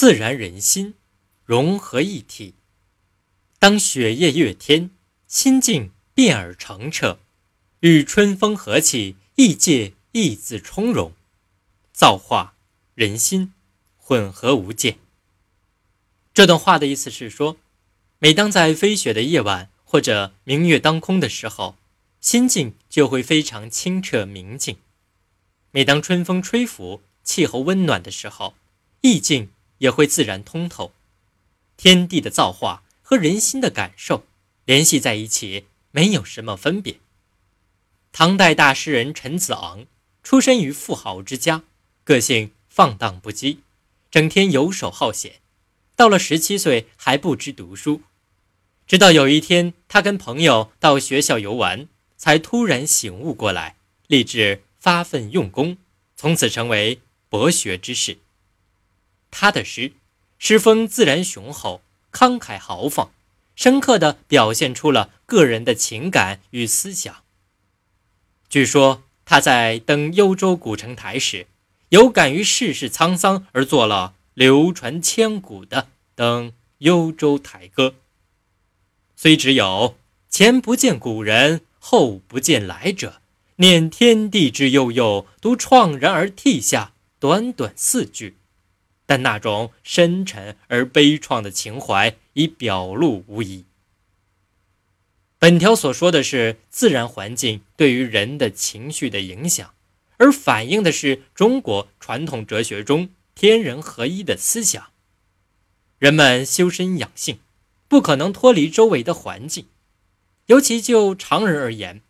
自然人心融合一体。当雪夜月天，心境变而澄澈，与春风和气，意界亦自从容，造化人心混合无间。这段话的意思是说，每当在飞雪的夜晚或者明月当空的时候，心境就会非常清澈明净；每当春风吹拂、气候温暖的时候，意境也会自然通透。天地的造化和人心的感受联系在一起，没有什么分别。唐代大诗人陈子昂出身于富豪之家，个性放荡不羁，整天游手好闲。到了十七岁还不知读书，直到有一天，他跟朋友到学校游玩，才突然醒悟过来，立志发奋用功，从此成为博学之士。他的诗诗风自然雄厚，慷慨豪放，深刻地表现出了个人的情感与思想。据说他在登幽州古城台时，有感于世事沧桑而作了。流传千古的《登幽州台歌》，虽只有前不见古人，后不见来者，念天地之悠悠，独怆然而涕下。短短四句，但那种深沉而悲怆的情怀已表露无遗。本条所说的是自然环境对于人的情绪的影响，而反映的是中国传统哲学中。天人合一的思想，人们修身养性，不可能脱离周围的环境。尤其就常人而言，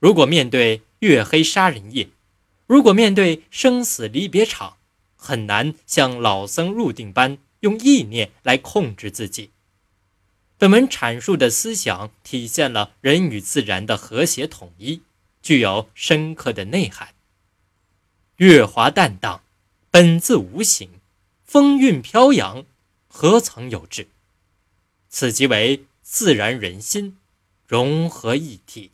如果面对月黑杀人夜，如果面对生死离别场，很难像老僧入定般用意念来控制自己。本文阐述的思想体现了人与自然的和谐统一，具有深刻的内涵。月华淡荡。本自无形，风韵飘扬，何曾有质？此即为自然人心融合一体。